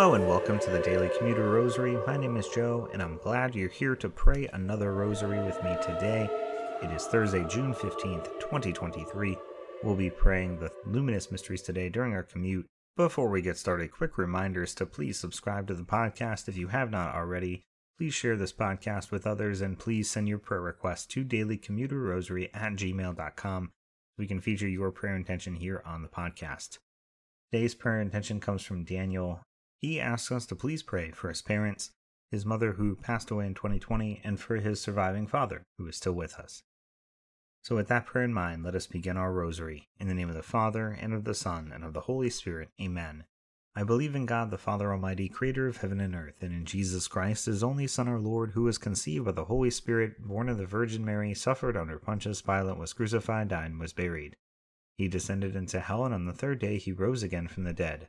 Hello and welcome to the Daily Commuter Rosary. My name is Joe, and I'm glad you're here to pray another rosary with me today. It is Thursday, June 15th, 2023. We'll be praying the Luminous Mysteries today during our commute. Before we get started, quick reminders to please subscribe to the podcast if you have not already. Please share this podcast with others, and please send your prayer requests to dailycommuterrosary at gmail.com. We can feature your prayer intention here on the podcast. Today's prayer intention comes from Daniel he asks us to please pray for his parents, his mother who passed away in 2020, and for his surviving father who is still with us. So, with that prayer in mind, let us begin our rosary. In the name of the Father, and of the Son, and of the Holy Spirit. Amen. I believe in God, the Father Almighty, creator of heaven and earth, and in Jesus Christ, his only Son, our Lord, who was conceived by the Holy Spirit, born of the Virgin Mary, suffered under Pontius Pilate, was crucified, died, and was buried. He descended into hell, and on the third day he rose again from the dead.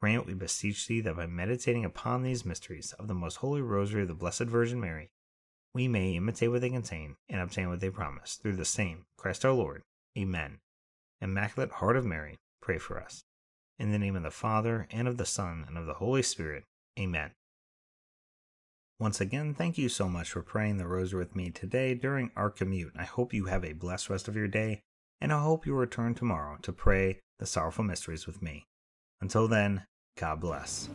Grant, we beseech thee, that by meditating upon these mysteries of the most holy rosary of the Blessed Virgin Mary, we may imitate what they contain and obtain what they promise, through the same Christ our Lord. Amen. Immaculate Heart of Mary, pray for us. In the name of the Father, and of the Son, and of the Holy Spirit. Amen. Once again, thank you so much for praying the rosary with me today during our commute. I hope you have a blessed rest of your day, and I hope you return tomorrow to pray the sorrowful mysteries with me. Until then, God bless.